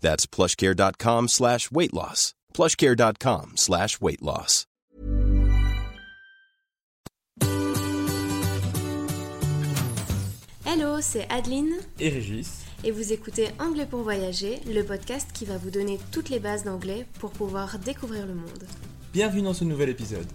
That's plushcare.com slash weight loss. plushcare.com slash weight loss. Hello, c'est Adeline et Régis. et vous écoutez Anglais pour voyager, le podcast qui va vous donner toutes les bases d'anglais pour pouvoir découvrir le monde. Bienvenue dans ce nouvel épisode.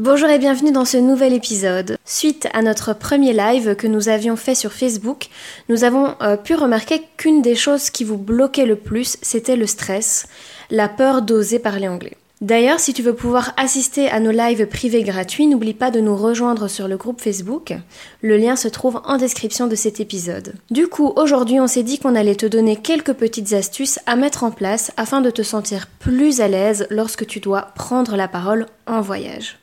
Bonjour et bienvenue dans ce nouvel épisode. Suite à notre premier live que nous avions fait sur Facebook, nous avons euh, pu remarquer qu'une des choses qui vous bloquait le plus, c'était le stress, la peur d'oser parler anglais. D'ailleurs, si tu veux pouvoir assister à nos lives privés gratuits, n'oublie pas de nous rejoindre sur le groupe Facebook. Le lien se trouve en description de cet épisode. Du coup, aujourd'hui, on s'est dit qu'on allait te donner quelques petites astuces à mettre en place afin de te sentir plus à l'aise lorsque tu dois prendre la parole en voyage.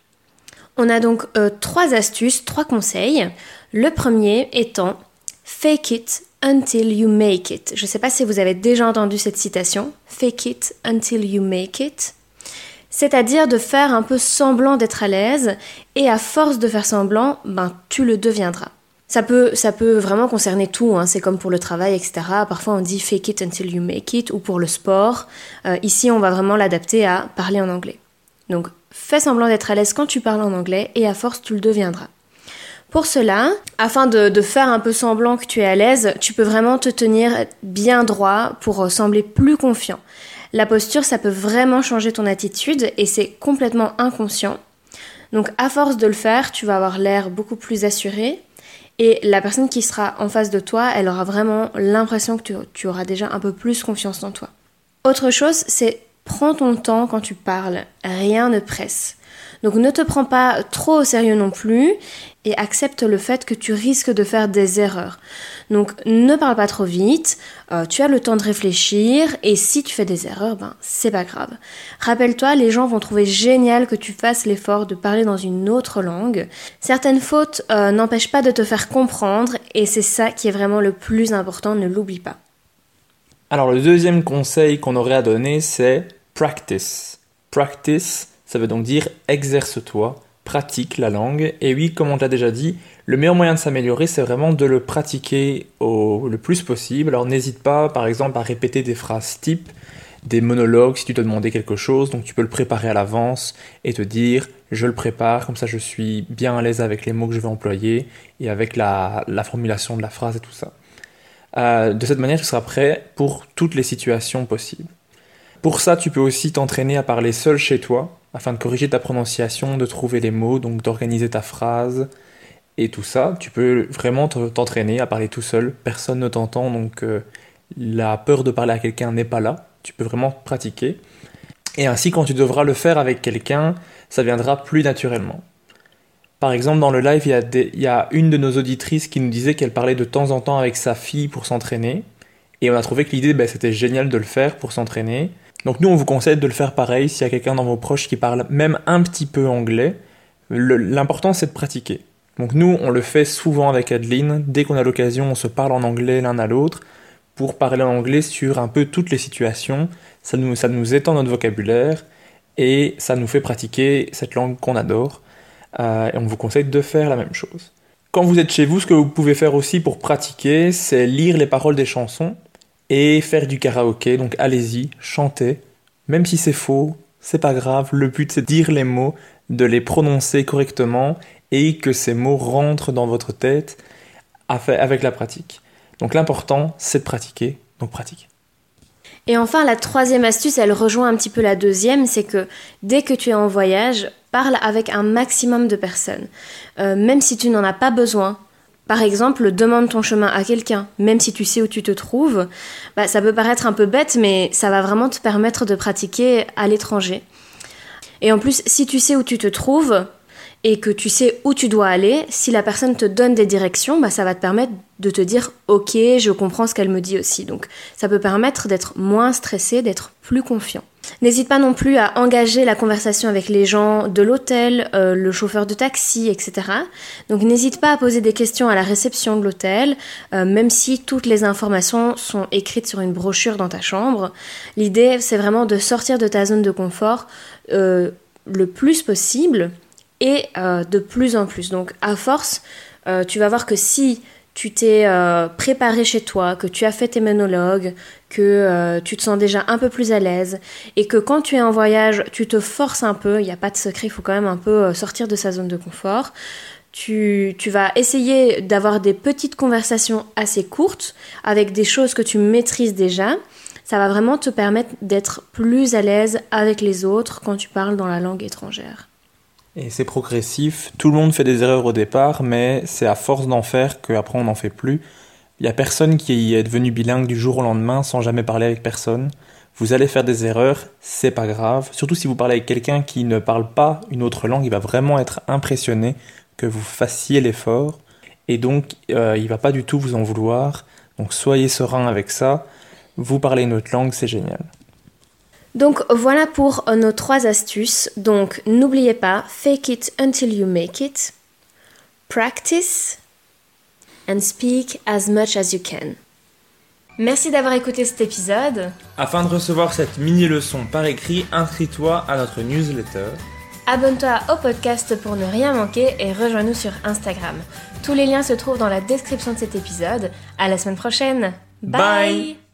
On a donc euh, trois astuces, trois conseils. Le premier étant Fake it until you make it. Je ne sais pas si vous avez déjà entendu cette citation. Fake it until you make it. C'est-à-dire de faire un peu semblant d'être à l'aise et à force de faire semblant, ben tu le deviendras. Ça peut, ça peut vraiment concerner tout, hein. c'est comme pour le travail, etc. Parfois on dit fake it until you make it ou pour le sport. Euh, ici on va vraiment l'adapter à parler en anglais. Donc fais semblant d'être à l'aise quand tu parles en anglais et à force tu le deviendras. Pour cela, afin de, faire un peu semblant que tu es à l'aise, tu peux vraiment te tenir bien droit pour sembler plus confiant. La posture, ça peut vraiment changer ton attitude et c'est complètement inconscient. Donc à force de le faire, tu vas avoir l'air beaucoup plus assuré et la personne qui sera en face de toi, elle aura vraiment l'impression que tu auras déjà un peu plus confiance en toi. Autre chose, c'est prends ton temps quand tu parles, rien ne presse. Donc ne te prends pas trop au sérieux non plus et accepte le fait que tu risques de faire des erreurs. Donc ne parle pas trop vite, euh, tu as le temps de réfléchir et si tu fais des erreurs, ben c'est pas grave. Rappelle-toi, les gens vont trouver génial que tu fasses l'effort de parler dans une autre langue. Certaines fautes euh, n'empêchent pas de te faire comprendre et c'est ça qui est vraiment le plus important, ne l'oublie pas. Alors le deuxième conseil qu'on aurait à donner, c'est practice. Practice, ça veut donc dire exerce-toi, pratique la langue. Et oui, comme on l'a déjà dit, le meilleur moyen de s'améliorer, c'est vraiment de le pratiquer au, le plus possible. Alors n'hésite pas, par exemple, à répéter des phrases type, des monologues si tu te demandais quelque chose. Donc tu peux le préparer à l'avance et te dire, je le prépare, comme ça je suis bien à l'aise avec les mots que je vais employer et avec la, la formulation de la phrase et tout ça. Euh, de cette manière, tu seras prêt pour toutes les situations possibles. Pour ça, tu peux aussi t'entraîner à parler seul chez toi, afin de corriger ta prononciation, de trouver les mots, donc d'organiser ta phrase et tout ça. Tu peux vraiment t'entraîner à parler tout seul, personne ne t'entend, donc euh, la peur de parler à quelqu'un n'est pas là. Tu peux vraiment pratiquer. Et ainsi, quand tu devras le faire avec quelqu'un, ça viendra plus naturellement. Par exemple, dans le live, il y, a une de nos auditrices qui nous disait qu'elle parlait de temps en temps avec sa fille pour s'entraîner. Et on a trouvé que l'idée, ben, c'était génial de le faire pour s'entraîner. Donc nous, on vous conseille de le faire pareil s'il y a quelqu'un dans vos proches qui parle même un petit peu anglais. L'important, c'est de pratiquer. Donc nous, on le fait souvent avec Adeline. Dès qu'on a l'occasion, on se parle en anglais l'un à l'autre pour parler anglais sur un peu toutes les situations. Ça nous, ça nous étend notre vocabulaire et ça nous fait pratiquer cette langue qu'on adore. Euh, et on vous conseille de faire la même chose. Quand vous êtes chez vous, ce que vous pouvez faire aussi pour pratiquer, c'est lire les paroles des chansons et faire du karaoké. Donc allez-y, chantez. Même si c'est faux, c'est pas grave. Le but c'est de dire les mots, de les prononcer correctement et que ces mots rentrent dans votre tête avec la pratique. Donc l'important c'est de pratiquer. Donc pratique. Et enfin, la troisième astuce, elle rejoint un petit peu la deuxième, c'est que dès que tu es en voyage, parle avec un maximum de personnes. Euh, même si tu n'en as pas besoin, par exemple, demande ton chemin à quelqu'un, même si tu sais où tu te trouves. Bah, ça peut paraître un peu bête, mais ça va vraiment te permettre de pratiquer à l'étranger. Et en plus, si tu sais où tu te trouves, et que tu sais où tu dois aller, si la personne te donne des directions, bah, ça va te permettre de te dire ok, je comprends ce qu'elle me dit aussi. Donc ça peut permettre d'être moins stressé, d'être plus confiant. N'hésite pas non plus à engager la conversation avec les gens de l'hôtel, euh, le chauffeur de taxi, etc. Donc n'hésite pas à poser des questions à la réception de l'hôtel, euh, même si toutes les informations sont écrites sur une brochure dans ta chambre. L'idée, c'est vraiment de sortir de ta zone de confort euh, le plus possible et de plus en plus. Donc à force, tu vas voir que si tu t'es préparé chez toi, que tu as fait tes monologues, que tu te sens déjà un peu plus à l'aise et que quand tu es en voyage, tu te forces un peu, il n'y a pas de secret, il faut quand même un peu sortir de sa zone de confort. Tu, tu vas essayer d'avoir des petites conversations assez courtes avec des choses que tu maîtrises déjà. Ça va vraiment te permettre d'être plus à l'aise avec les autres quand tu parles dans la langue étrangère. Et c'est progressif. Tout le monde fait des erreurs au départ, mais c'est à force d'en faire qu'après on n'en fait plus. Il n'y a personne qui est devenu bilingue du jour au lendemain sans jamais parler avec personne. Vous allez faire des erreurs, c'est pas grave. Surtout si vous parlez avec quelqu'un qui ne parle pas une autre langue, il va vraiment être impressionné que vous fassiez l'effort. Et donc, euh, il va pas du tout vous en vouloir. Donc, soyez serein avec ça. Vous parlez une autre langue, c'est génial. Donc voilà pour nos trois astuces. Donc n'oubliez pas, fake it until you make it, practice and speak as much as you can. Merci d'avoir écouté cet épisode. Afin de recevoir cette mini leçon par écrit, inscris-toi à notre newsletter. Abonne-toi au podcast pour ne rien manquer et rejoins-nous sur Instagram. Tous les liens se trouvent dans la description de cet épisode. À la semaine prochaine. Bye.